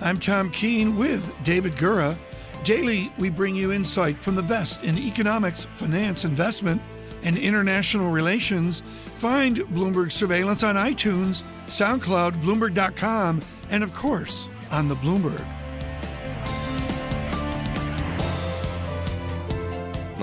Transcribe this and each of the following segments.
I'm Tom Keene with David Gura. Daily, we bring you insight from the best in economics, finance, investment, and international relations. Find Bloomberg Surveillance on iTunes, SoundCloud, Bloomberg.com, and of course, on the Bloomberg.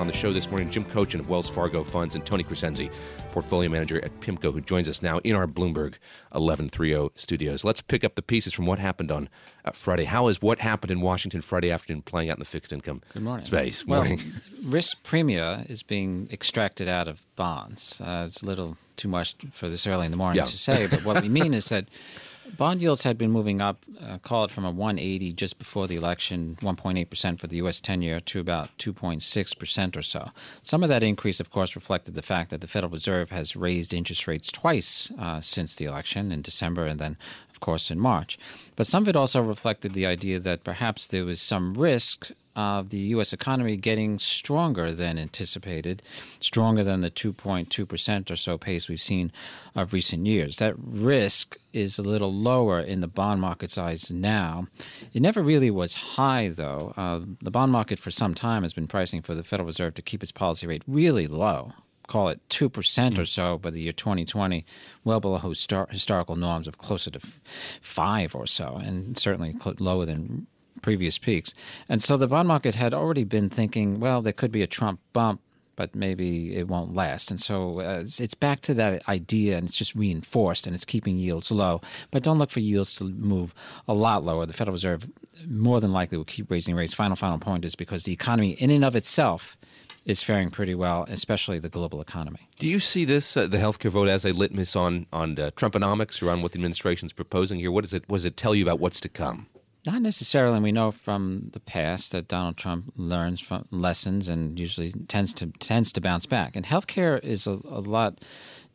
On the show this morning, Jim Kochan of Wells Fargo Funds and Tony Crescenzi, portfolio manager at PIMCO, who joins us now in our Bloomberg 1130 studios. Let's pick up the pieces from what happened on uh, Friday. How is what happened in Washington Friday afternoon playing out in the fixed income Good morning. space? Well, morning. risk premia is being extracted out of bonds. Uh, it's a little too much for this early in the morning Yeah. to say, but what we mean is that bond yields had been moving up, uh, call it from a 180 just before the election, 1.8% for the U.S. 10 year to about 2.6% or so. Some of that increase, of course, reflected the fact that the Federal Reserve has raised interest rates twice uh, since the election in December and then, of course, in March. But some of it also reflected the idea that perhaps there was some risk of the U.S. economy getting stronger than anticipated, stronger than the 2.2% or so pace we've seen of recent years. That risk is a little lower in the bond market's eyes now. It never really was high, though. Uh, the bond market for some time has been pricing for the Federal Reserve to keep its policy rate really low. Call it 2% or so by the year 2020, well below histor- historical norms of closer to f- 5 or so, and certainly cl- lower than previous peaks. And so the bond market had already been thinking, well, there could be a Trump bump, but maybe it won't last. And so uh, it's, it's back to that idea, and it's just reinforced, and it's keeping yields low. But don't look for yields to move a lot lower. The Federal Reserve more than likely will keep raising rates. Final, final point is because the economy in and of itself is faring pretty well, especially the global economy. Do you see this, uh, the healthcare vote, as a litmus on on uh, Trumponomics or on what the administration's proposing here? What does it what does it tell you about what's to come? Not necessarily. And We know from the past that Donald Trump learns from lessons and usually tends to tends to bounce back. And healthcare is a, a lot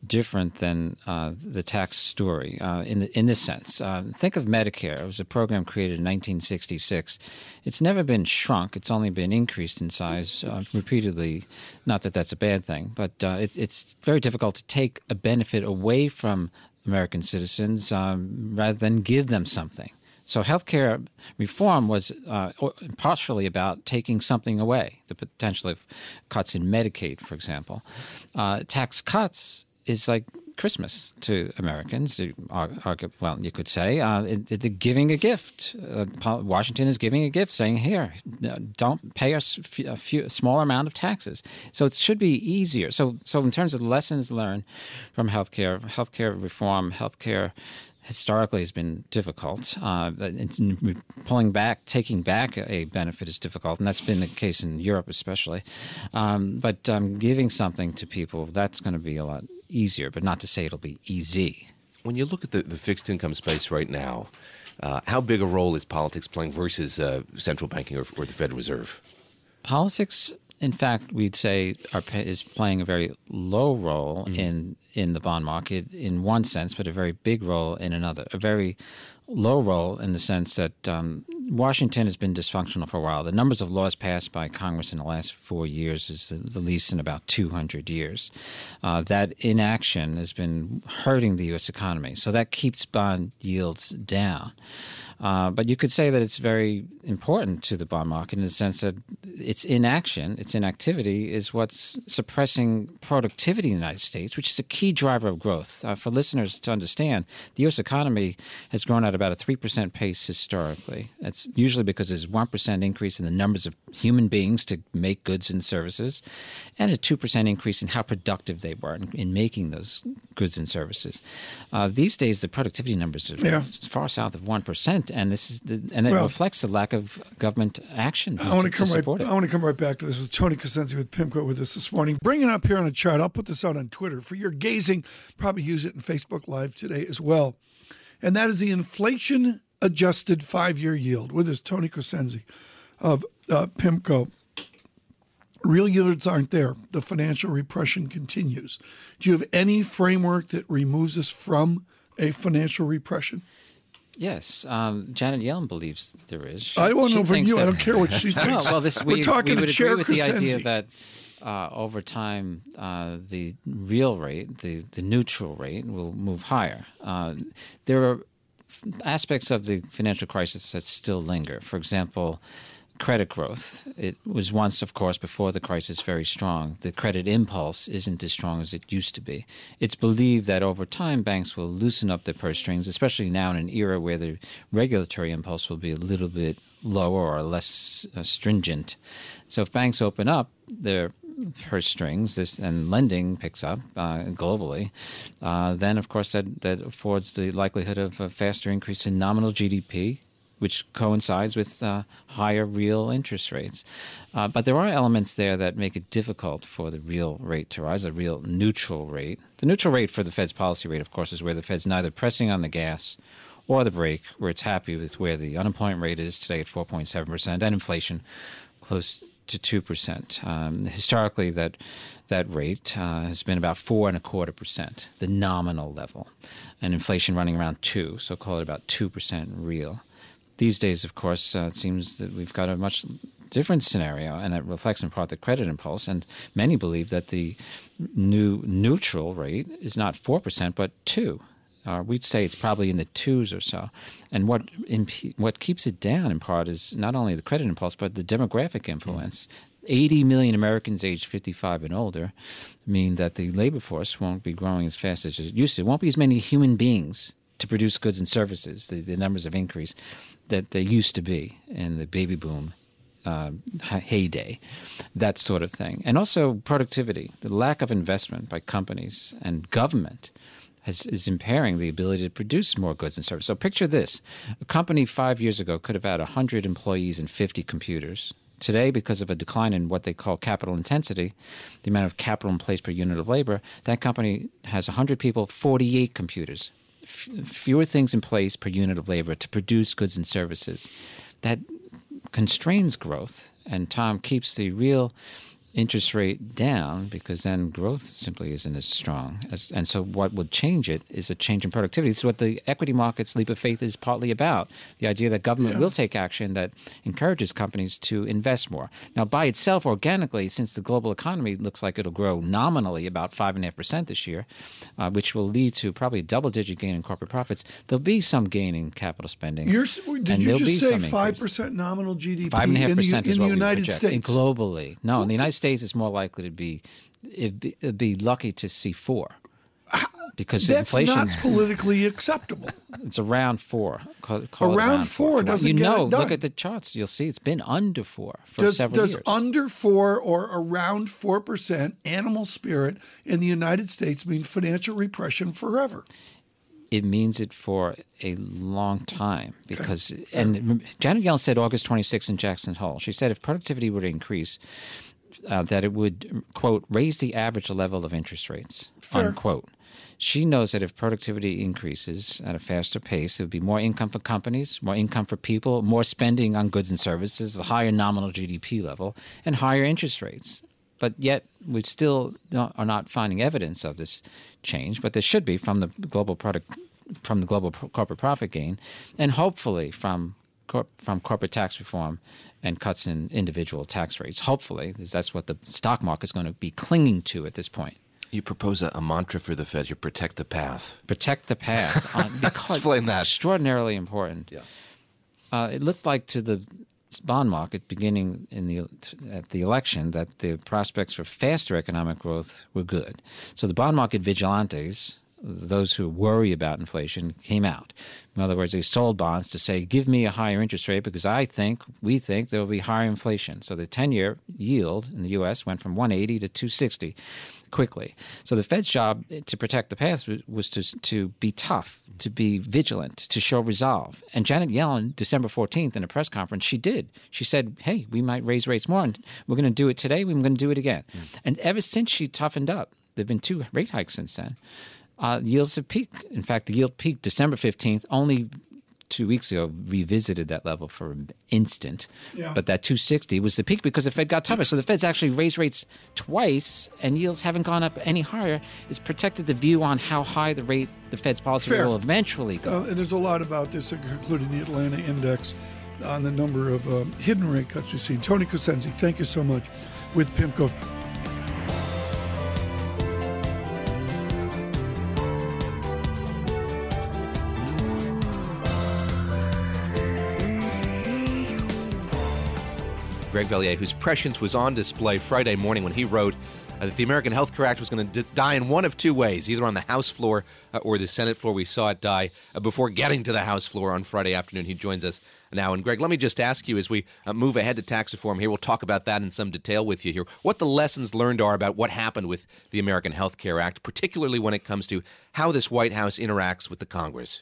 different than uh, the tax story uh, in the, in this sense. Uh, think of Medicare. It was a program created in 1966. It's never been shrunk. It's only been increased in size uh, repeatedly. Not that that's a bad thing, but uh, it's it's very difficult to take a benefit away from American citizens um, rather than give them something. So healthcare reform was uh, partially about taking something away, the potential of cuts in Medicaid, for example. Uh, tax cuts is like Christmas to Americans. Well, you could say uh, they're giving a gift. Uh, Washington is giving a gift, saying, "Here, don't pay us a, few, a small amount of taxes." So it should be easier. So, so in terms of lessons learned from healthcare, healthcare reform, healthcare historically has been difficult. Uh, it's, pulling back, taking back a benefit is difficult, and that's been the case in Europe especially. Um, but um, giving something to people, that's going to be a lot easier, but not to say it'll be easy. When you look at the, the fixed income space right now, uh, how big a role is politics playing versus uh, central banking or, or the Federal Reserve? Politics, in fact, we'd say are, is playing a very low role in in the bond market in one sense, but a very big role in another. A very low role in the sense that um, Washington has been dysfunctional for a while. The numbers of laws passed by Congress in the last four years is the, the least in about 200 years. Uh, that inaction has been hurting the U.S. economy, so that keeps bond yields down. Uh, but you could say that it's very important to the bond market in the sense that its inaction, its inactivity, is what's suppressing productivity in the United States, which is a key driver of growth. Uh, for listeners to understand, the U.S. economy has grown at about a 3% pace historically. That's usually because there's 1% increase in the numbers of human beings to make goods and services, and a 2% increase in how productive they were in, in making those goods and services. Uh, these days, the productivity numbers are Yeah. far south of 1%, and this is the, and it Well- reflects the lack of government action. I want to to, come right. it. I want to come right back to this with Tony Crescenzi with PIMCO with us this morning. Bring it up here on a chart. I'll put this out on Twitter for your gazing. Probably use it in Facebook Live today as well. And that is the inflation adjusted five year yield with us, Tony Crescenzi of uh, PIMCO. Real yields aren't there. The financial repression continues. Do you have any framework that removes us from a financial repression? Yes, um, Janet Yellen believes there is. I want to know from you. I don't care what she No, thinks. well, this We're we, talking we to would Chair agree with the idea that uh, over time uh, the real rate, the the neutral rate, will move higher. Uh, there are aspects of the financial crisis that still linger. For example. Credit growth. It was once, of course, before the crisis, very strong. The credit impulse isn't as strong as it used to be. It's believed that over time, banks will loosen up their purse strings, especially now in an era where the regulatory impulse will be a little bit lower or less uh, stringent. So if banks open up their purse strings this, and lending picks up uh, globally, uh, then of course that, that affords the likelihood of a faster increase in nominal GDP, which coincides with uh, higher real interest rates. Uh, but there are elements there that make it difficult for the real rate to rise, a real neutral rate. The neutral rate for the Fed's policy rate, of course, is where the Fed's neither pressing on the gas or the brake, where it's happy with where the unemployment rate is today at 4.7%, and inflation close to 2%. Um, historically, that, that rate uh, has been about 4 and a quarter percent, the nominal level, and inflation running around 2, so call it about 2% real. These days, of course, uh, it seems that we've got a much different scenario, and it reflects in part the credit impulse. And many believe that the new neutral rate is not four percent, but two. Uh, we'd say it's probably in the twos or so. And what imp- what keeps it down in part is not only the credit impulse, but the demographic influence. 80 million Americans aged 55 and older mean that the labor force won't be growing as fast as it used to. It won't be as many human beings to produce goods and services, the, the numbers have increased, that there used to be in the baby boom uh, heyday, that sort of thing. And also productivity, the lack of investment by companies and government. Has, is impairing the ability to produce more goods and services. So picture this: a company five years ago could have had hundred employees and fifty computers. Today, because of a decline in what they call capital intensity, the amount of capital in place per unit of labor, that company has 100 people, 48 computers, F- fewer things in place per unit of labor to produce goods and services. That constrains growth, and Tom keeps the real interest rate down because then growth simply isn't as strong. As, and so, what would change it is a change in productivity. This is what the equity market's leap of faith is partly about the idea that government will take action that encourages companies to invest more. Now, by itself, organically, since the global economy looks like it'll grow nominally about 5.5% this year, uh, which will lead to probably a double digit gain in corporate profits, there'll be some gain in capital spending. You're, did you just say some five increase. percent nominal GDP Five and a half in the, in the United. States? globally. No, in the United States, it's more likely to be it'd be, it'd be lucky to see four because That's inflation not politically acceptable. it's around four. Call, call it Around four For- doesn't you know. Look at the charts. You'll see it's been under four for Does several does years. under four or around four percent animal spirit in the United States mean financial repression forever? it means it for a long time because and Janet Yellen said August 26 in Jackson Hole. She said if productivity were to increase, uh, that it would quote raise the average level of interest rates Fair. unquote. She knows that if productivity increases at a faster pace, it would be more income for companies, more income for people, more spending on goods and services, a higher nominal GDP level, and higher interest rates. But yet, we still are not finding evidence of this change. But there should be from the global product, from the global pro- corporate profit gain, and hopefully from from corporate tax reform and cuts in individual tax rates. Hopefully, because that's what the stock market is going to be clinging to at this point. You propose a, a mantra for the Fed. You protect the path. Protect the path. On, because Explain that. Extraordinarily important. Yeah. Uh, it looked like to the bond market beginning in the at the election that the prospects for faster economic growth were good. So the bond market vigilantes, those who worry about inflation, came out. In other words, they sold bonds to say, "Give me a higher interest rate because I think we think there will be higher inflation." So the ten-year yield in the U.S. went from 180 to 260 quickly. So the Fed's job to protect the path was, to to be tough, to be vigilant, to show resolve. And Janet Yellen, December fourteenth, in a press conference, she did. She said, "Hey, we might raise rates more, and we're going to do it today. We're going to do it again." Hmm. And ever since she toughened up, there've been two rate hikes since then. Uh, yields have peaked. In fact, the yield peaked December fifteenth, only two weeks ago revisited that level for an instant. Yeah. But that 260 was the peak because the Fed got tougher. So the Fed's actually raised rates twice and yields haven't gone up any higher. It's protected the view on how high the rate the Fed's policy Fair. will eventually go. Uh, and there's a lot about this, including the Atlanta Index, on the number of um, hidden rate cuts we've seen. Tony Crescenzi, thank you so much with PIMCO. Greg whose prescience was on display Friday morning when he wrote uh, that the American Health Care Act was going to d- die in one of two ways, either on the House floor uh, or the Senate floor. We saw it die uh, before getting to the House floor on Friday afternoon. He joins us now. And Greg, let me just ask you as we uh, move ahead to tax reform here, we'll talk about that in some detail with you here. What the lessons learned are about what happened with the American Health Care Act, particularly when it comes to how this White House interacts with the Congress.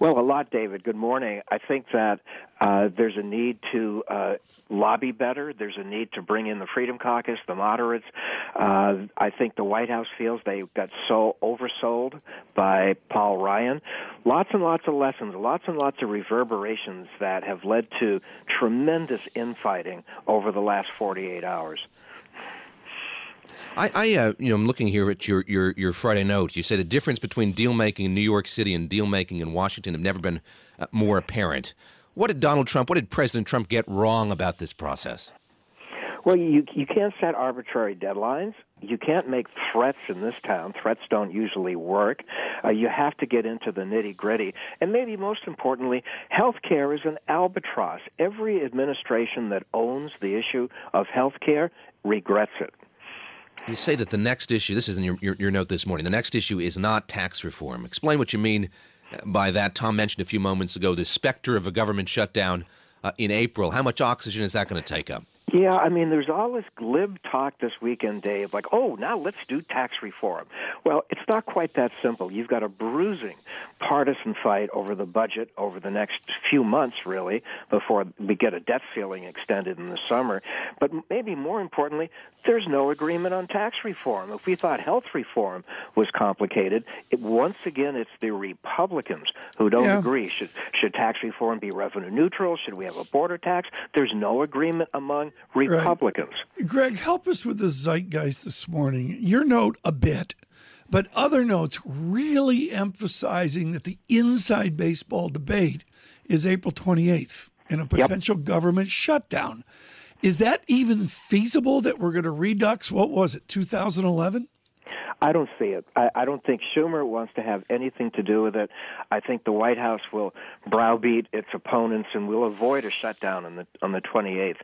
Well, a lot, David. Good morning. I think that uh, there's a need to uh, lobby better. There's a need to bring in the Freedom Caucus, the moderates. Uh, I think the White House feels they got so oversold by Paul Ryan. Lots and lots of lessons, lots and lots of reverberations that have led to tremendous infighting over the last 48 hours. I, I uh, you know, I'm looking here at your, your, your Friday note. You say the difference between deal making in New York City and deal making in Washington have never been uh, more apparent. What did Donald Trump, what did President Trump get wrong about this process? Well, you you can't set arbitrary deadlines. You can't make threats in this town. Threats don't usually work. Uh, you have to get into the nitty gritty. And maybe most importantly, health care is an albatross. Every administration that owns the issue of health care regrets it. You say that the next issue, this is in your, your, your note this morning, the next issue is not tax reform. Explain what you mean uh, by that. Tom mentioned a few moments ago the specter of a government shutdown uh, in April. How much oxygen is that going to take up? Yeah, I mean, there's all this glib talk this weekend, Dave, like, oh, now let's do tax reform. Well, it's not quite that simple. You've got a bruising partisan fight over the budget over the next few months, really, before we get a debt ceiling extended in the summer. But maybe more importantly, there's no agreement on tax reform. If we thought health reform was complicated, it, once again, it's the Republicans who don't Yeah. agree. Should should tax reform be revenue neutral? Should we have a border tax? There's no agreement among Republicans. Greg, help us with the zeitgeist this morning. Your note a bit, but other notes really emphasizing that the inside baseball debate is April 28th and a potential government shutdown. Is that even feasible that we're going to redux, what was it, 2011? I don't see it. I, I don't think Schumer wants to have anything to do with it. I think the White House will browbeat its opponents and will avoid a shutdown on the on the 28th.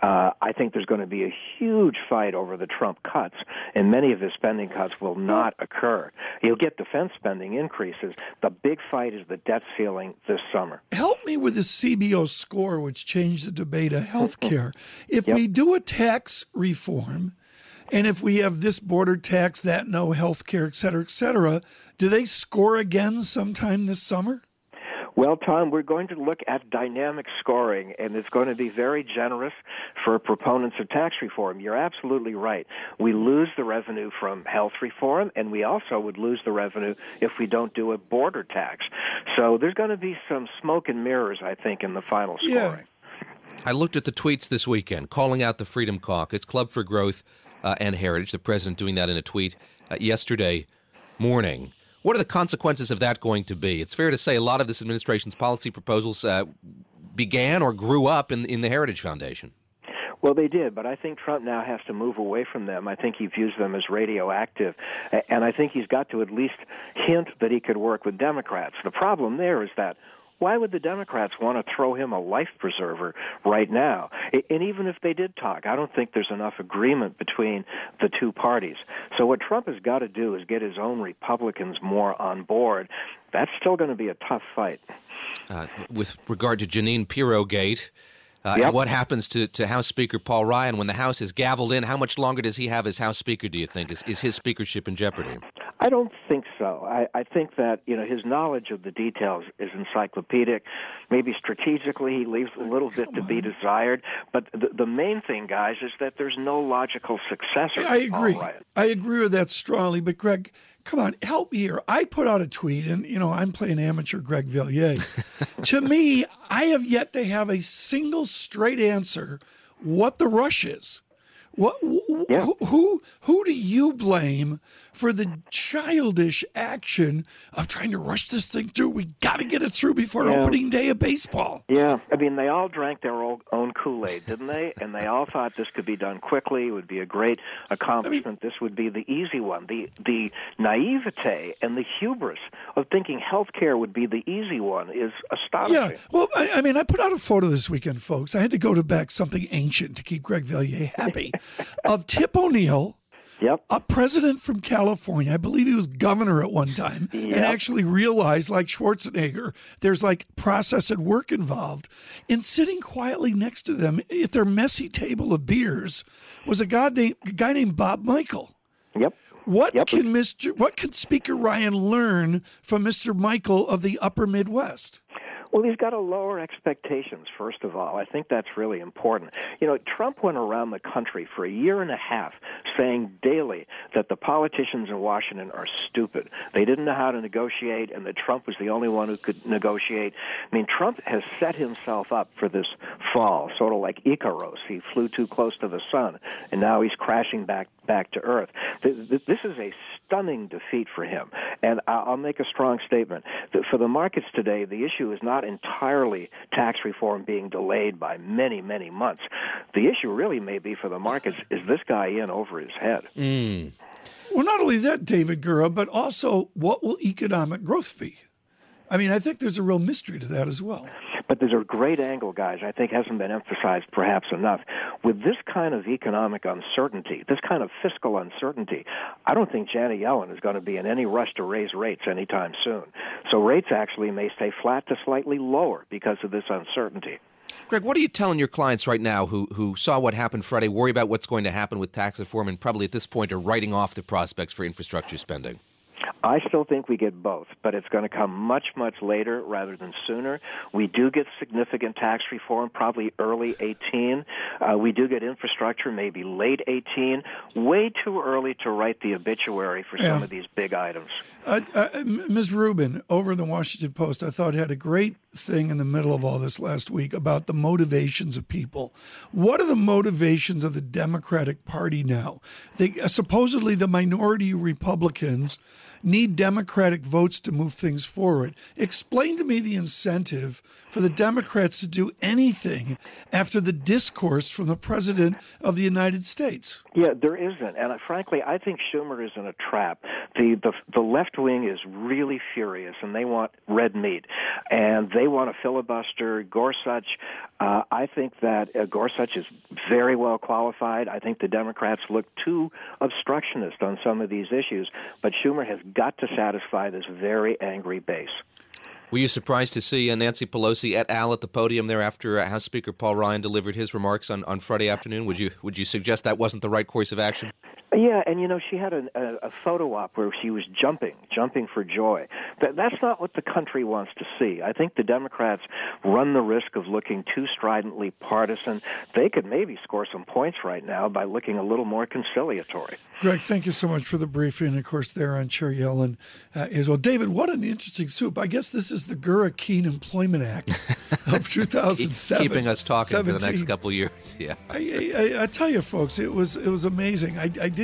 Uh, I think there's going to be a huge fight over the Trump cuts, and many of his spending cuts will not occur. You'll get defense spending increases. The big fight is the debt ceiling this summer. Help me with the CBO score, which changed the debate of health care. If we do a tax reform, and if we have this border tax, that no health care, et cetera, et cetera, do they score again sometime this summer? Well, Tom, we're going to look at dynamic scoring, and it's going to be very generous for proponents of tax reform. You're absolutely right. We lose the revenue from health reform, and we also would lose the revenue if we don't do a border tax. So there's going to be some smoke and mirrors, I think, in the final scoring. Yeah. I looked at the tweets this weekend calling out the Freedom Caucus, Club for Growth, uh, and Heritage. The president doing that in a tweet uh, yesterday morning. What are the consequences of that going to be? It's fair to say a lot of this administration's policy proposals uh, began or grew up in, in the Heritage Foundation. Well, they did, but I think Trump now has to move away from them. I think he views them as radioactive, and I think he's got to at least hint that he could work with Democrats. The problem there is that why would the Democrats want to throw him a life preserver right now? And even if they did talk, I don't think there's enough agreement between the two parties. So what Trump has got to do is get his own Republicans more on board. That's still going to be a tough fight. Uh, with regard to Jeanine Pirro uh, Yep. and what happens to, to House Speaker Paul Ryan when the House is gavelled in? How much longer does he have as House Speaker, do you think? Is, is his speakership in jeopardy? I don't think so. I, I think that you know his knowledge of the details is encyclopedic. Maybe strategically he leaves a little bit to be desired, but the, the main thing, guys, is that there's no logical successor. I agree. I agree with that strongly. But Greg, come on, help me here. I put out a tweet, and you know I'm playing amateur Greg Valliere. to me, I have yet to have a single straight answer what the rush is. What? Yeah. Who, who who do you blame for the childish action of trying to rush this thing through? We got to get it through before yeah. opening day of baseball. Yeah, I mean they all drank their own Kool Aid, didn't they? and they all thought this could be done quickly. It would be a great accomplishment. I mean, this would be the easy one. The the naivete and the hubris of thinking health care would be the easy one is astonishing. Yeah. Well, I, I mean, I put out a photo this weekend, folks. I had to go to back something ancient to keep Greg Valliere happy. of Tip O'Neill. Yep. A president from California, I believe he was governor at one time, yep. and actually realized, like Schwarzenegger, there's like process and work involved. And sitting quietly next to them at their messy table of beers was a guy named, a guy named Bob Michel. Yep. What yep. can Mr. What can Speaker Ryan learn from Mr. Michel of the Upper Midwest? Well, he's got to lower expectations, first of all. I think that's really important. You know, Trump went around the country for a year and a half saying daily that the politicians in Washington are stupid. They didn't know how to negotiate, and that Trump was the only one who could negotiate. I mean, Trump has set himself up for this fall, sort of like Icarus. He flew too close to the sun, and now he's crashing back back to earth. This is a stunning defeat for him. And I'll make a strong statement. that For the markets today, the issue is not entirely tax reform being delayed by many, many months. The issue really may be for the markets is this guy in over his head? Mm. Well, not only that, David Gura, but also what will economic growth be? I mean, I think there's a real mystery to that as well. But there's a great angle, guys, I think hasn't been emphasized perhaps enough. With this kind of economic uncertainty, this kind of fiscal uncertainty, I don't think Janet Yellen is going to be in any rush to raise rates anytime soon. So rates actually may stay flat to slightly lower because of this uncertainty. Greg, what are you telling your clients right now who, who saw what happened Friday, worry about what's going to happen with tax reform, and probably at this point are writing off the prospects for infrastructure spending? I still think we get both, but it's going to come much, much later rather than sooner. We do get significant tax reform, probably early 18. Uh, we do get infrastructure, maybe late 18. Way too early to write the obituary for yeah. some of these big items. Uh, uh, Ms. Rubin, over in the Washington Post, I thought had a great thing in the middle of all this last week about the motivations of people. What are the motivations of the Democratic Party now? They, uh, supposedly, the minority Republicans need Democratic votes to move things forward. Explain to me the incentive for the Democrats to do anything after the discourse from the President of the United States. Yeah, there isn't. And uh, frankly, I think Schumer is in a trap. The, the, the left wing is really furious, and they want red meat. And they want to filibuster Gorsuch. Uh, I think that uh, Gorsuch is very well qualified. I think the Democrats look too obstructionist on some of these issues. But Schumer has got to satisfy this very angry base. Were you surprised to see uh, Nancy Pelosi et al. at the podium there after uh, House Speaker Paul Ryan delivered his remarks on, on Friday afternoon? Would you would you suggest that wasn't the right course of action? Yeah, and you know she had a, a, a photo op where she was jumping, jumping for joy. That, that's not what the country wants to see. I think the Democrats run the risk of looking too stridently partisan. They could maybe score some points right now by looking a little more conciliatory. Greg, thank you so much for the briefing. Of course, there on Chair Yellen uh, as well. David, what an interesting soup. I guess this is the Gura Keene Employment Act of 2007. Keeping us talking 17. for the next couple years. Yeah. I, I, I, tell you, folks, it was it was amazing. I, I did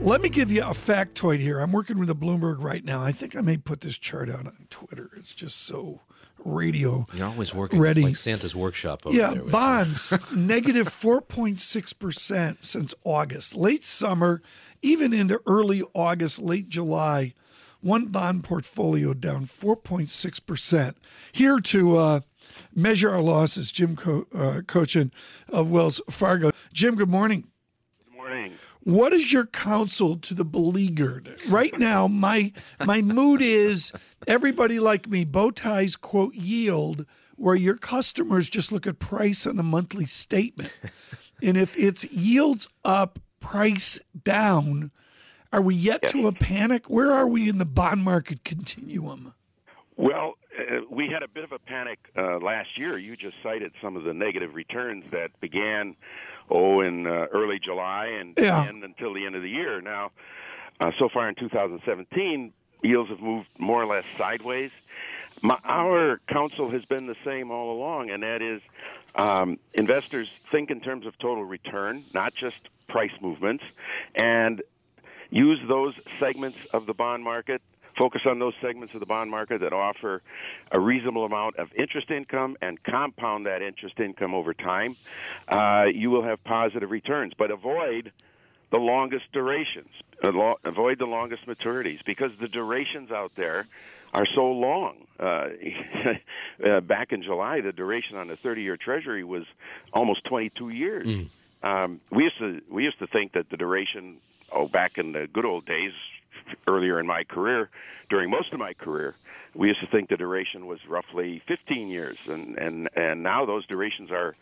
Let me give you a factoid here. I'm working with the Bloomberg right now. I think I may put this chart out on Twitter. It's just so radio. You're always working. Ready. It's like Santa's workshop. yeah, bonds negative 4.6 percent since August, late summer, even into early August, late July. one bond portfolio down 4.6%. Here to uh, measure our losses, Jim Co- uh, Kochan of Wells Fargo. Jim, good morning. What is your counsel to the beleaguered? Right now, my my mood is everybody like me, bow ties quote yield, where your customers just look at price on the monthly statement. And if it's yields up, price down, are we yet yes. to a panic? Where are we in the bond market continuum? Well, uh, we had a bit of a panic uh, last year. You just cited some of the negative returns that began, oh, in uh, early July and yeah. until the end of the year. Now, uh, so far in 2017, yields have moved more or less sideways. My, our counsel has been the same all along, and that is um, investors think in terms of total return, not just price movements, and use those segments of the bond market focus on those segments of the bond market that offer a reasonable amount of interest income and compound that interest income over time, uh, you will have positive returns. But avoid the longest durations, avoid the longest maturities because the durations out there are so long. Uh, uh, back in July, the duration on the 30-year Treasury was almost 22 years. Mm. Um, we used to we used to think that the duration, oh, back in the good old days, earlier in my career, during most of my career, we used to think the duration was roughly 15 years, and and and now those durations are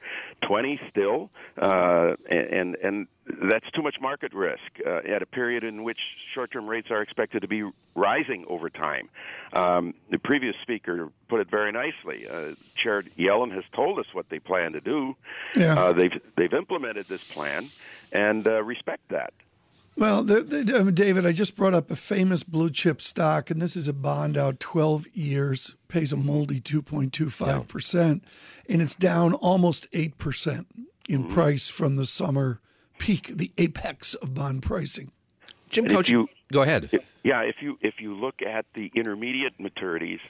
20 still, uh, and and that's too much market risk uh, at a period in which short-term rates are expected to be rising over time. Um, the previous speaker put it very nicely. Uh, Chair Yellen has told us what they plan to do. Yeah. Uh, they've they've implemented this plan, and uh, respect that. Well, the, the, um, David, I just brought up a famous blue chip stock, and this is a bond out 12 years, pays a moldy 2.25%, and it's down almost 8% in mm-hmm. price from the summer peak, the apex of bond pricing. Jim Coach, you, go ahead. Yeah, if you if you look at the intermediate maturities,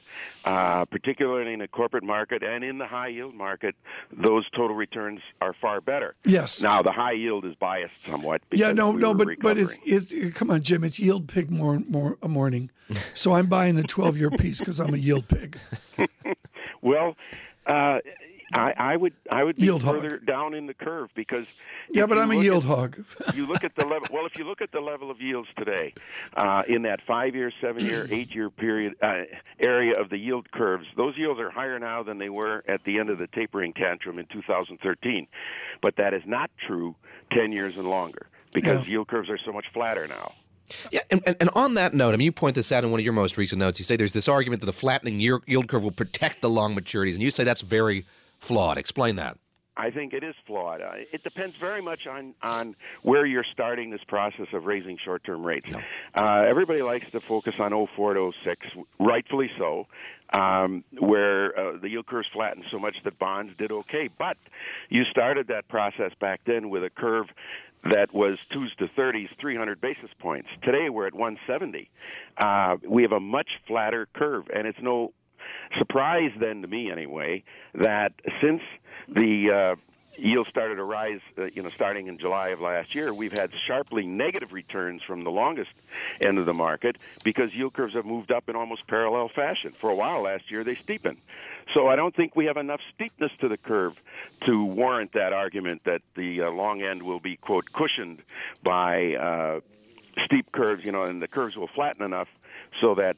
uh, particularly in the corporate market and in the high yield market, those total returns are far better. Yes. Now the high yield is biased somewhat. Yeah, no, we no, but but it's it's come on, Jim. It's yield pig more more a morning, so I'm buying the 12 year piece because I'm a yield pig. well. Uh, I, I would I would be yield further hog. down in the curve because yeah, but I'm a yield at, hog. you look at the level. Well, if you look at the level of yields today, uh, in that five-year, seven-year, eight-year period uh, area of the yield curves, those yields are higher now than they were at the end of the tapering tantrum in 2013. But that is not true 10 years and longer because yeah. yield curves are so much flatter now. Yeah, and, and, and, on that note, I mean, you point this out in one of your most recent notes. You say there's this argument that the flattening yield curve will protect the long maturities, and you say that's very flawed. Explain that. I think it is flawed. Uh, it depends very much on, on where you're starting this process of raising short term rates. No. Uh, everybody likes to focus on 04 to 06, rightfully so, um, where uh, the yield curves flattened so much that bonds did okay. But you started that process back then with a curve that was twos to 30s, 300 basis points. Today we're at 170. Uh, we have a much flatter curve, and it's no surprise then to me anyway that since the uh, yields started to rise, uh, you know, starting in July of last year, we've had sharply negative returns from the longest end of the market because yield curves have moved up in almost parallel fashion. For a while last year, they steepened. So I don't think we have enough steepness to the curve to warrant that argument that the uh, long end will be quote cushioned by uh, steep curves, you know, and the curves will flatten enough so that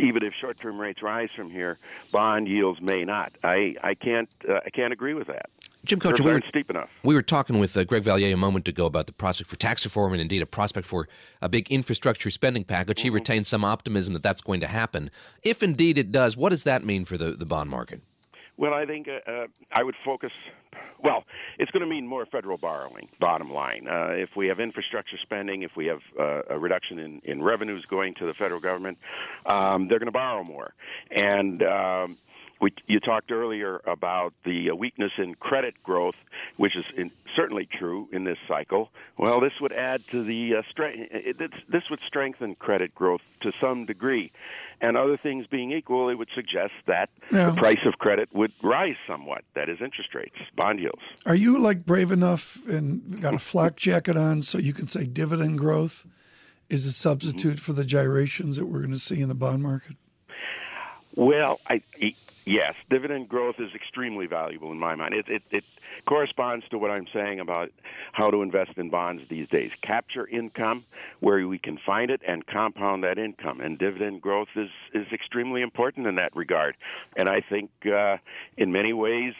even if short-term rates rise from here, bond yields may not. I I can't uh, I can't agree with that. Jim Coach, we were, steep enough. we were talking with uh, Greg Valliere a moment ago about the prospect for tax reform and indeed a prospect for a big infrastructure spending package. He mm-hmm. retained some optimism that that's going to happen. If indeed it does, what does that mean for the, the bond market? Well, I think uh, uh, I would focus. Well, it's going to mean more federal borrowing. Bottom line, uh, if we have infrastructure spending, if we have uh, a reduction in, in revenues going to the federal government, um, they're going to borrow more, and um, we, you talked earlier about the uh, weakness in credit growth, which is in, certainly true in this cycle. Well, this would add to the uh, strength. This would strengthen credit growth to some degree, and other things being equal, it would suggest that yeah. the price of credit would rise somewhat. That is, interest rates, bond yields. Are you like brave enough and got a flak jacket on so you can say dividend growth? is a substitute mm-hmm. for the gyrations that we're going to see in the bond market? Well, I, yes, dividend growth is extremely valuable in my mind. It, it, it corresponds to what I'm saying about how to invest in bonds these days. Capture income where we can find it and compound that income. And dividend growth is, is extremely important in that regard. And I think uh, in many ways,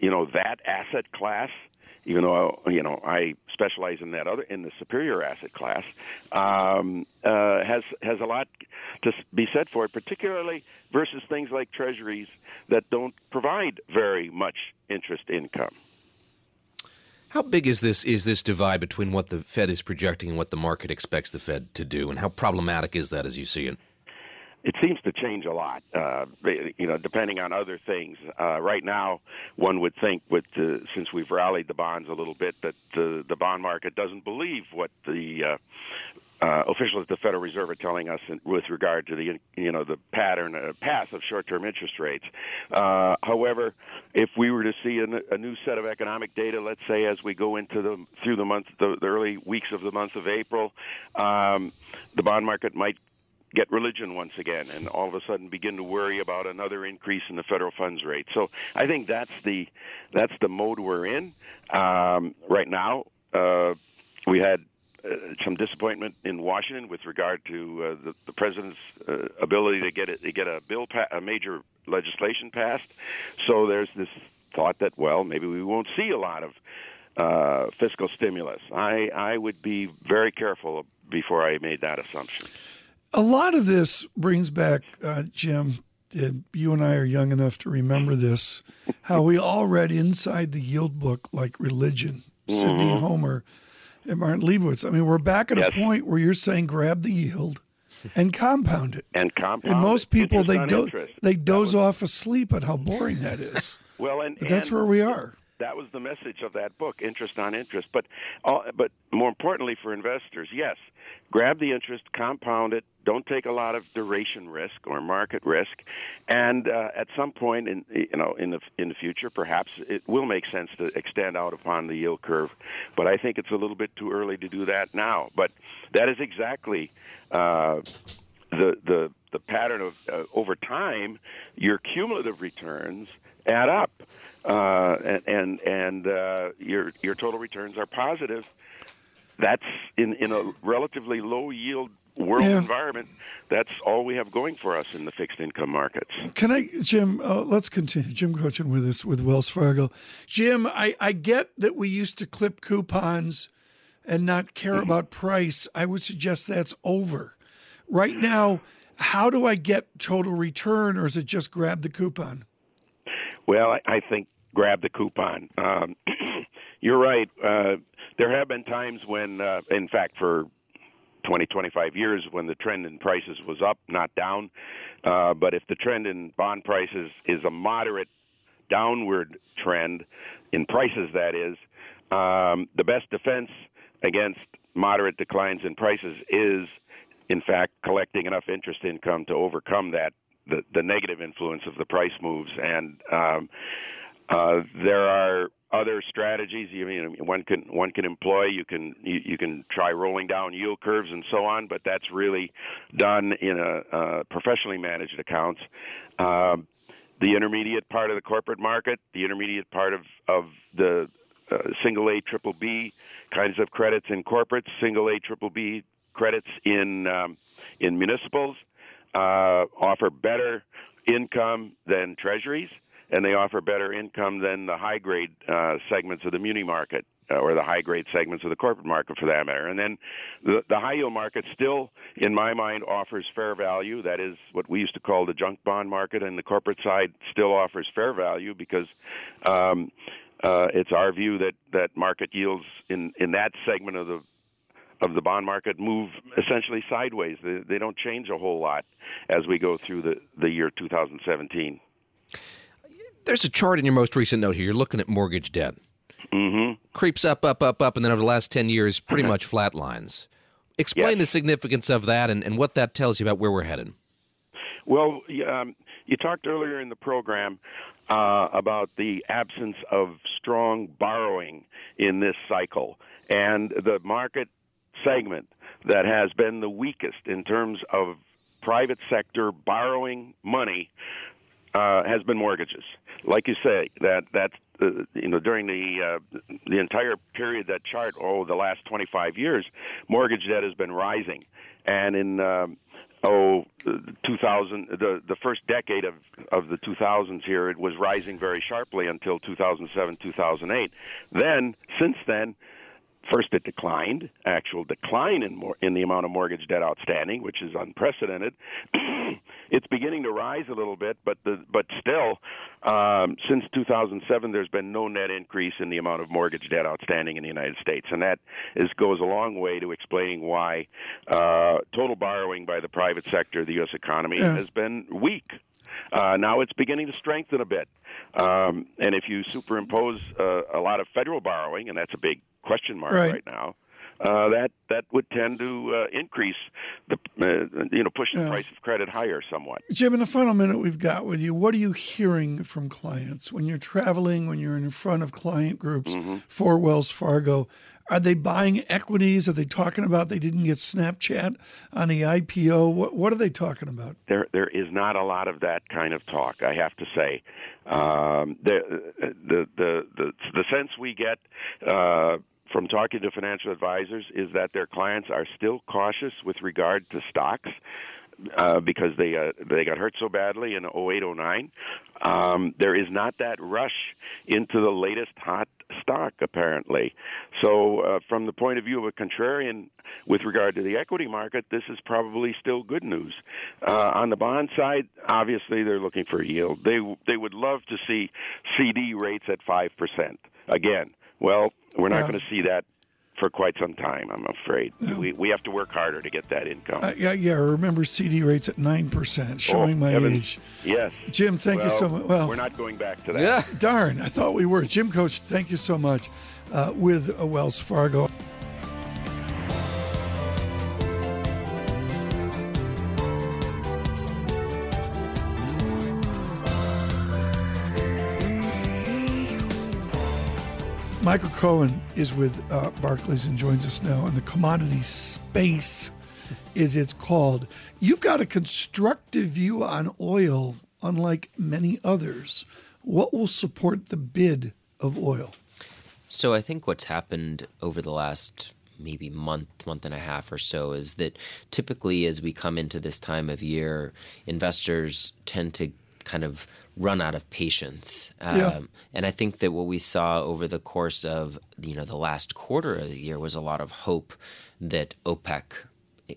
you know, that asset class – even though you know I specialize in that other in the superior asset class, um, uh, has has a lot to be said for it, particularly versus things like treasuries that don't provide very much interest income. How big is this is this divide between what the Fed is projecting and what the market expects the Fed to do, and how problematic is that as you see it? It seems to change a lot, uh, you know, depending on other things. Uh, right now, one would think, with uh, since we've rallied the bonds a little bit, that uh, the bond market doesn't believe what the uh, uh, officials at the Federal Reserve are telling us in, with regard to the you know the pattern uh, path of short-term interest rates. Uh, however, if we were to see a, a new set of economic data, let's say as we go into the through the month, the, the early weeks of the month of April, um, the bond market might get religion once again and all of a sudden begin to worry about another increase in the federal funds rate. So I think that's the that's the mode we're in um, right now. Uh, we had uh, some disappointment in Washington with regard to uh, the, the president's uh, ability to get it to get a bill pa- a major legislation passed. So there's this thought that well maybe we won't see a lot of uh, fiscal stimulus. I I would be very careful before I made that assumption. A lot of this brings back, uh, Jim, and you and I are young enough to remember this, how we all read inside the yield book like religion, mm-hmm. Sidney Homer and Martin Leibowitz. I mean, we're back at yes. a point where you're saying grab the yield and compound it. And compound. And most people they do, they doze was... off asleep at how boring that is. well, and, but that's and, where we are that was the message of that book, interest on interest. But but more importantly for investors, yes, grab the interest, compound it. Don't take a lot of duration risk or market risk, and uh, at some point in you know in the in the future, perhaps it will make sense to extend out upon the yield curve. But I think it's a little bit too early to do that now. But that is exactly. Uh, the the the pattern of uh, over time, your cumulative returns add up uh, and and, and uh, your your total returns are positive, that's in in a relatively low yield world yeah. environment. That's all we have going for us in the fixed income markets. Can I, Jim? Uh, let's continue. Jim Kochan with us with Wells Fargo. Jim, I, I get that we used to clip coupons and not care mm-hmm. about price. I would suggest that's over. Right now, how do I get total return, or is it just grab the coupon? Well, I, I think grab the coupon. Um, you're right. Uh, there have been times when, uh, in fact, for 20, 25 years, when the trend in prices was up, not down. Uh, but if the trend in bond prices is a moderate downward trend in prices, that is, um, the best defense against moderate declines in prices is, in fact, collecting enough interest income to overcome that the, the negative influence of the price moves. And um, uh, there are other strategies you mean one can one can employ you can you, you can try rolling down yield curves and so on but that's really done in a professionally managed accounts um, the intermediate part of the corporate market the intermediate part of of the uh, single A triple B kinds of credits in corporates single A triple B credits in um, in municipals uh, offer better income than treasuries, and they offer better income than the high grade uh, segments of the muni market. Uh, or the high grade segments of the corporate market for that matter. And then the, the high yield market still, in my mind, offers fair value. That is what we used to call the junk bond market, and the corporate side still offers fair value because um, uh, it's our view that, that market yields in, in that segment of the of the bond market move essentially sideways. They, they don't change a whole lot as we go through the, the year 2017. There's a chart in your most recent note here. You're looking at mortgage debt. Mm-hmm. Creeps up, up, up, up, and then over the last 10 years, pretty much flatlines. Explain yes. the significance of that and, and what that tells you about where we're headed. Well, um, you talked earlier in the program uh, about the absence of strong borrowing in this cycle. And the market segment that has been the weakest in terms of private sector borrowing money uh, has been mortgages. Like you say, that that uh, you know during the uh, the entire period that chart, oh, the last 25 years, mortgage debt has been rising, and in um, oh 2000 the the first decade of of the 2000s here it was rising very sharply until 2007 2008 then since then First, it declined, actual decline in, more, in the amount of mortgage debt outstanding, which is unprecedented. it's beginning to rise a little bit, but the, but still, um, since 2007, there's been no net increase in the amount of mortgage debt outstanding in the United States, and that is goes a long way to explaining why uh, total borrowing by the private sector, of the U.S. economy, yeah. has been weak. Uh, now it's beginning to strengthen a bit. Um, and if you superimpose uh, a lot of federal borrowing, and that's a big question mark right, right now, uh, that that would tend to uh, increase the uh, you know push the price of credit higher somewhat. Jim, in the final minute we've got with you, what are you hearing from clients when you're traveling, when you're in front of client groups mm-hmm. for Wells Fargo? Are they buying equities? Are they talking about they didn't get Snapchat on the IPO? What, what are they talking about? There, there is not a lot of that kind of talk. I have to say, um, the, the the the the sense we get. From talking to financial advisors is that their clients are still cautious with regard to stocks uh, because they uh, they got hurt so badly in 08 09. Um, there is not that rush into the latest hot stock apparently. So uh, from the point of view of a contrarian with regard to the equity market, this is probably still good news. Uh, on the bond side, obviously they're looking for yield. They they would love to see CD rates at five percent again. Well, we're not yeah. going to see that for quite some time. I'm afraid yeah. we we have to work harder to get that income. Uh, yeah, yeah. Remember CD rates at nine percent, showing oh, my heavens. age. Yes, Jim. Thank well, you so much. Well, we're not going back to that. Yeah, darn. I thought we were. Jim Kochan, thank you so much. Uh, with Wells Fargo. Michael Cohen is with uh, Barclays and joins us now in the commodity space, is it's called. You've got a constructive view on oil, unlike many others. What will support the bid of oil? So I think what's happened over the last maybe month, month and a half or so is that typically as we come into this time of year, investors tend to kind of run out of patience. Um, yeah. And I think that what we saw over the course of you know the last quarter of the year was a lot of hope that OPEC,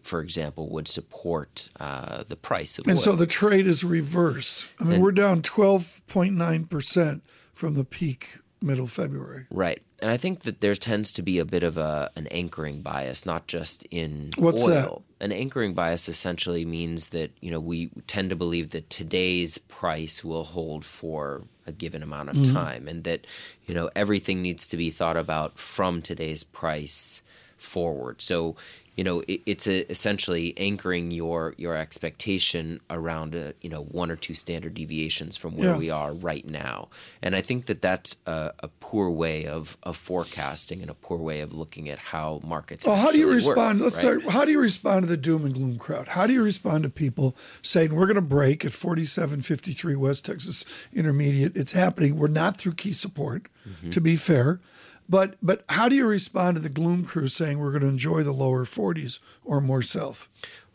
for example, would support uh, the price of and so the trade is reversed. I mean, and, we're down twelve point nine percent from the peak middle February. Right. And I think that there tends to be a bit of a an anchoring bias, not just in What's oil. That? An anchoring bias essentially means that you know we tend to believe that today's price will hold for a given amount of mm-hmm. time, and that you know everything needs to be thought about from today's price forward. So you know it, it's a, essentially anchoring your your expectation around a, you know one or two standard deviations from where yeah. we are right now and i think that that's a, a, poor way of of forecasting and a poor way of looking at how markets well how do you respond work, let's right? start how do you respond to the doom and gloom crowd how do you respond to people saying we're going to break at 4753 west texas intermediate it's happening we're not through key support mm-hmm. to be fair but but how do you respond to the gloom crew saying we're going to enjoy the lower 40s or more south?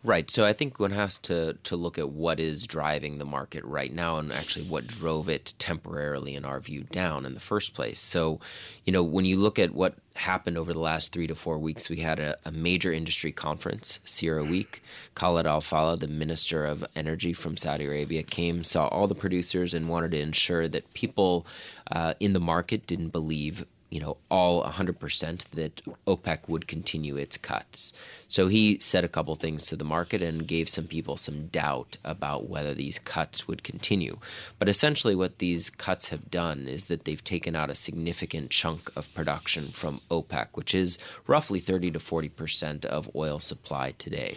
Right. So I think one has to to look at what is driving the market right now and actually what drove it temporarily in our view down in the first place. So, you know, when you look at what happened over the last three to four weeks, we had a, a major industry conference, CERAWeek. Week. Khalid Al Faleh, the Minister of Energy from Saudi Arabia, came, saw all the producers, and wanted to ensure that people uh, in the market didn't believe you know, all 100% that OPEC would continue its cuts. So he said a couple things to the market and gave some people some doubt about whether these cuts would continue. But essentially, what these cuts have done is that they've taken out a significant chunk of production from OPEC, which is roughly 30 to 40% of oil supply today.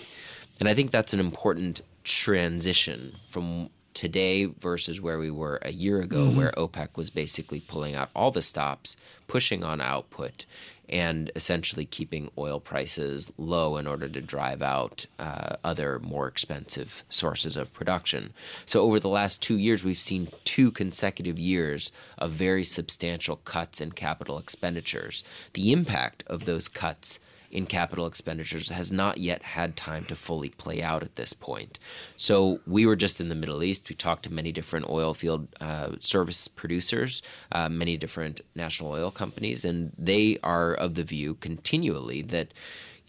And I think that's an important transition from today versus where we were a year ago, mm-hmm. where OPEC was basically pulling out all the stops, pushing on output, and essentially keeping oil prices low in order to drive out uh, other more expensive sources of production. So, over the last two years, we've seen two consecutive years of very substantial cuts in capital expenditures. The impact of those cuts in capital expenditures has not yet had time to fully play out at this point. So we were just in the Middle East. We talked to many different oil field uh, service producers, uh, many different national oil companies, and they are of the view continually that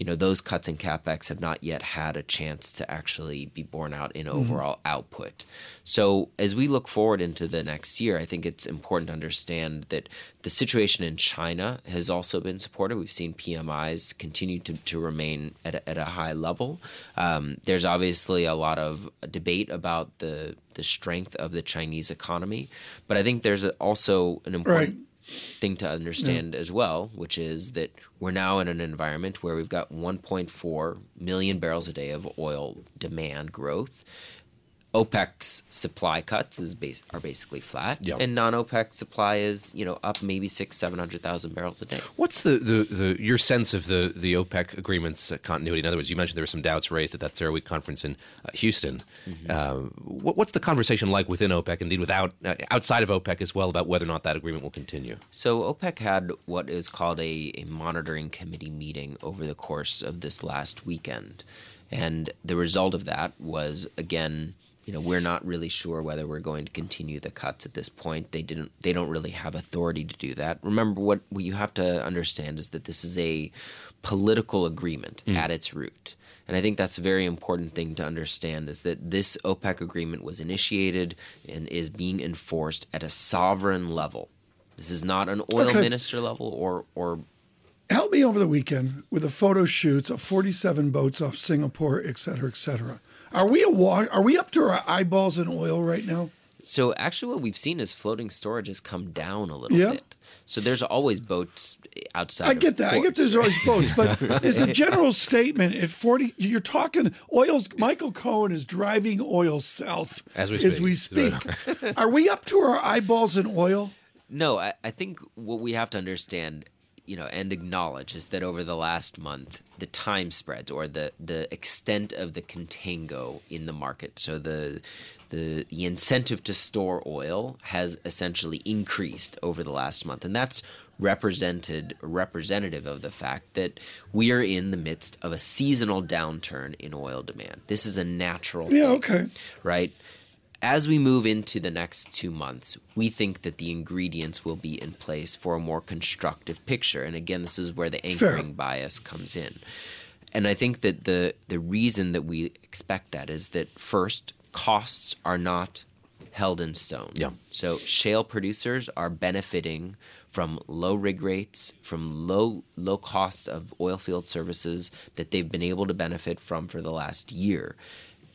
you know those cuts in capex have not yet had a chance to actually be borne out in mm-hmm. overall mm-hmm. output. So as we look forward into the next year, I think it's important to understand that the situation in China has also been supported. We've seen PMIs continue to, to remain at a, at a high level. Um, there's obviously a lot of debate about the the strength of the Chinese economy, but I think there's also an important right thing to understand yeah. as well, which is that we're now in an environment where we've got 1.4 million barrels a day of oil demand growth. OPEC's supply cuts is base, are basically flat, yep. and non-OPEC supply is you know up maybe six seven hundred thousand barrels a day. What's the, the, the your sense of the the OPEC agreements continuity? In other words, you mentioned there were some doubts raised at that CERAWeek conference in uh, Houston. Mm-hmm. Uh, what, what's the conversation like within OPEC, indeed without uh, outside of OPEC as well, about whether or not that agreement will continue? So OPEC had what is called a, a monitoring committee meeting over the course of this last weekend, and the result of that was again you know we're not really sure whether we're going to continue the cuts at this point they didn't they don't really have authority to do that remember what, what you have to understand is that this is a political agreement mm. at its root and I think that's a very important thing to understand is that this OPEC agreement was initiated and is being enforced at a sovereign level. This is not an oil okay. minister level or or help me over the weekend with the photo shoots of 47 boats off Singapore, et cetera, et cetera. Are we a Are we up to our eyeballs in oil right now? So actually, what we've seen is floating storage has come down a little yeah. bit. So there's always boats outside. I get that. Ports, I get there's always boats, but as a general statement, at 40, you're talking oil's. Michael Cohen is driving oil south as we speak. As we speak. Are we up to our eyeballs in oil? No, I, I think what we have to understand you know and acknowledge is that over the last month the time spreads or the the extent of the contango in the market. So the the the incentive to store oil has essentially increased over the last month. And that's represented representative of the fact that we are in the midst of a seasonal downturn in oil demand. This is a natural yeah thing, okay. right as we move into the next two months, we think that the ingredients will be in place for a more constructive picture. And again, this is where the anchoring Fair. bias comes in. And I think that the the reason that we expect that is that first, costs are not held in stone. Yeah. So shale producers are benefiting from low rig rates, from low low costs of oil field services that they've been able to benefit from for the last year.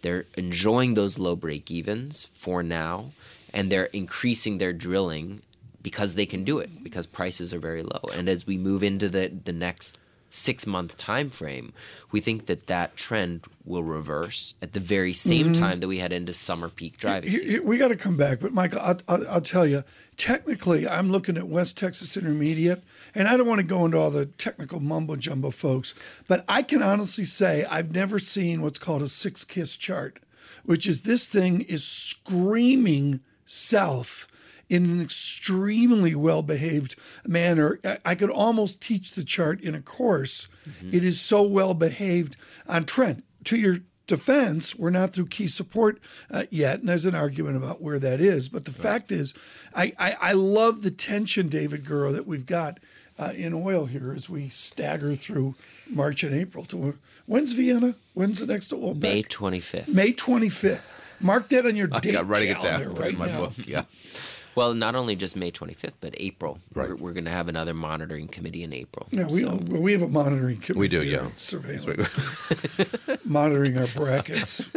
They're enjoying those low break evens for now, and they're increasing their drilling because they can do it because prices are very low. And as we move into the the next six month time frame, we think that that trend will reverse at the very same mm-hmm. time that we head into summer peak driving season. We got to come back, but Michael, I'll, I'll, I'll, tell you, technically, I'm looking at West Texas Intermediate, and I don't want to go into all the technical mumbo jumbo, folks, but I can honestly say I've never seen what's called a six kiss chart, which is this thing is screaming south in an extremely well behaved manner. I could almost teach the chart in a course. Mm-hmm. It is so well behaved on trend. To your defense, we're not through key support uh, yet, and there's an argument about where that is. But the right. fact is, I, I, I, love the tension, David Gura, that we've got uh, in oil here as we stagger through March and April. To when's Vienna? When's the next oil? May 25th. May 25th. Mark that on your I date got writing it down right in my now. book. Yeah. Well, not only just May 25th, but April. Right. We're, we're going to have another monitoring committee in April. Yeah, we, so. we have a monitoring committee. We do, yeah. Surveillance. monitoring our brackets.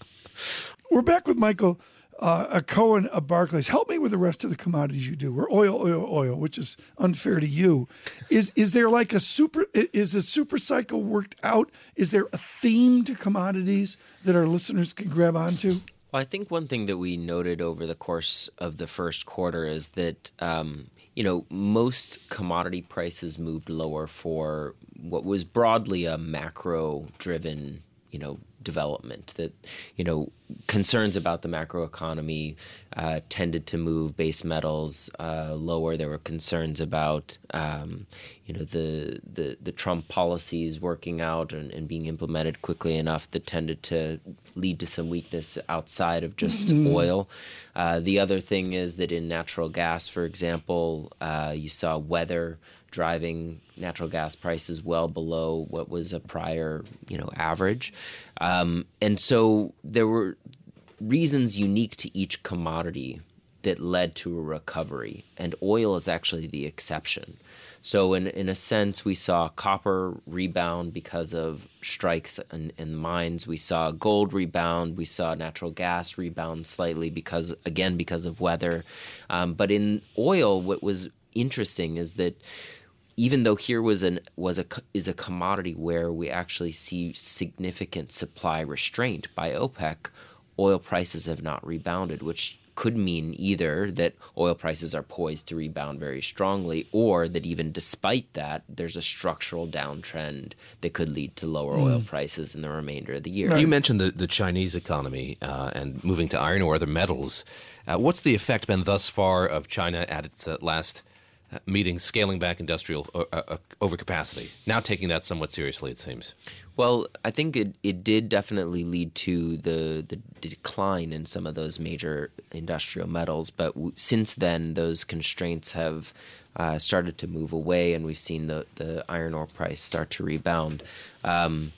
we're back with Michael uh, Cohen of Barclays. Help me with the rest of the commodities you do. We're oil, oil, oil, which is unfair to you. Is is there like a super? Is a super cycle worked out? Is there a theme to commodities that our listeners can grab onto? Well, I think one thing that we noted over the course of the first quarter is that um, you know most commodity prices moved lower for what was broadly a macro-driven you know development that you know concerns about the macroeconomy uh, tended to move base metals uh, lower. There were concerns about um, you know the, the the Trump policies working out and, and, being implemented quickly enough that tended to lead to some weakness outside of just mm-hmm. oil. Uh, the other thing is that in natural gas, for example, uh, you saw weather driving natural gas prices well below what was a prior, you know, average. Um, and so there were reasons unique to each commodity that led to a recovery, and oil is actually the exception. So, in, in a sense, we saw copper rebound because of strikes in, in mines. We saw gold rebound. We saw natural gas rebound slightly because, again, because of weather. Um, but in oil, what was interesting is that even though here was an was a is a commodity where we actually see significant supply restraint by OPEC, oil prices have not rebounded, which could mean either that oil prices are poised to rebound very strongly, or that even despite that, there's a structural downtrend that could lead to lower mm. oil prices in the remainder of the year. Right. You mentioned the, the Chinese economy uh, and moving to iron ore, other metals. Uh, what's the effect been thus far of China at its uh, last meeting scaling back industrial uh, uh, overcapacity. Now taking that somewhat seriously, it seems. Well, I think it, it did definitely lead to the, the decline in some of those major industrial metals. But w- since then, those constraints have uh, started to move away, and we've seen the, the iron ore price start to rebound. Um,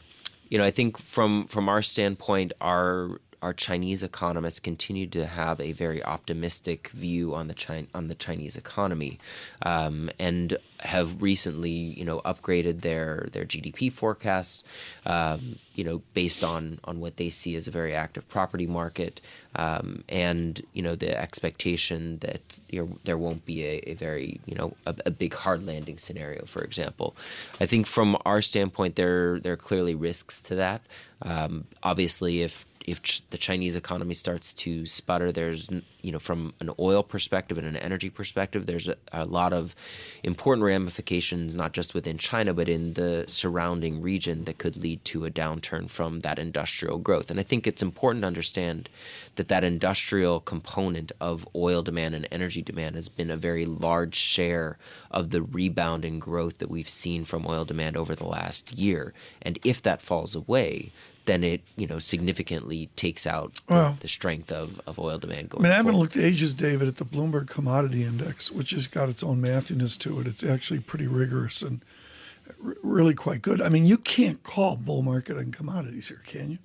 you know, I think from from our standpoint, our our Chinese economists continue to have a very optimistic view on the China, on the Chinese economy, um, and have recently, you know, upgraded their their GDP forecasts, um, you know, based on on what they see as a very active property market, um, and you know, the expectation that there, there won't be a, a very, you know, a, a, big hard landing scenario, for example. I think from our standpoint, there there are clearly risks to that. Um, obviously, if if ch- the Chinese economy starts to sputter, there's you know from an oil perspective and an energy perspective, there's a, a, lot of important ramifications not just within China but in the surrounding region that could lead to a downturn from that industrial growth. And I think it's important to understand that that industrial component of oil demand and energy demand has been a very large share of the rebound and growth that we've seen from oil demand over the last year. And if that falls away, then it you know significantly takes out well, the, strength of, of oil demand going. I mean, I haven't forward. looked ages, David, at the Bloomberg Commodity Index, which has got its own mathiness to it. It's actually pretty rigorous and r- really quite good. I mean, you can't call bull market on commodities here, can you?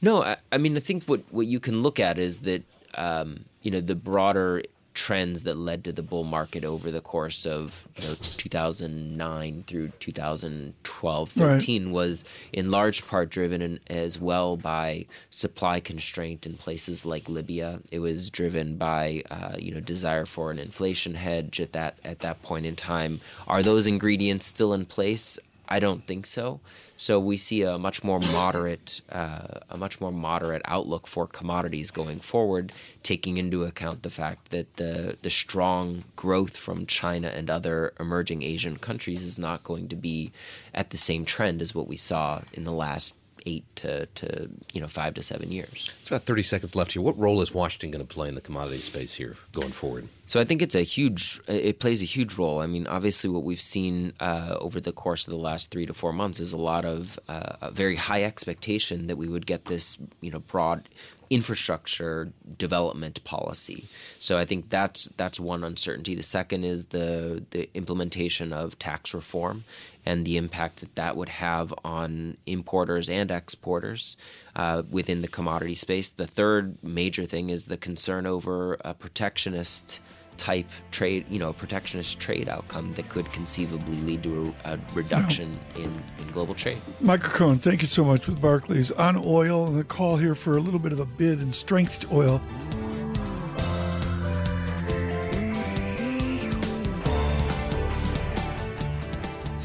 No, I, I mean, I think what what you can look at is that um, you know the broader trends that led to the bull market over the course of you know, 2009 through 2012 13 right. was in large part driven in, as well by supply constraint in places like Libya. It was driven by uh, you know desire for an inflation hedge at that at that point in time. Are those ingredients still in place I don't think so. So we see a much more moderate, uh, a much more moderate outlook for commodities going forward, taking into account the fact that the the strong growth from China and other emerging Asian countries is not going to be at the same trend as what we saw in the last eight to, to you know five to seven years. It's about thirty seconds left here. What role is Washington going to play in the commodity space here going forward? So I think it's a huge. It plays a huge role. I mean, obviously, what we've seen uh, over the course of the last three to four months is a lot of uh, a very high expectation that we would get this you know broad infrastructure development policy. So I think that's that's one uncertainty. The second is the the implementation of tax reform and the impact that that would have on importers and exporters uh, within the commodity space. The third major thing is the concern over a protectionist type trade, you know, protectionist trade outcome that could conceivably lead to a, a reduction in, in global trade. Michael Cohen, thank you so much with Barclays on oil. The call here for a little bit of a bid in strength oil.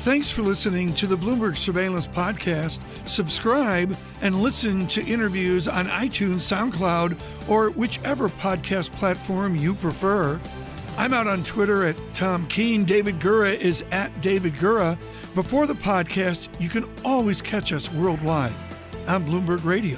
Thanks for listening to the Bloomberg Surveillance Podcast. Subscribe and listen to interviews on iTunes, SoundCloud, or whichever podcast platform you prefer. I'm out on Twitter at Tom Keene. David Gura is at David Gura. Before the podcast, you can always catch us worldwide on Bloomberg Radio.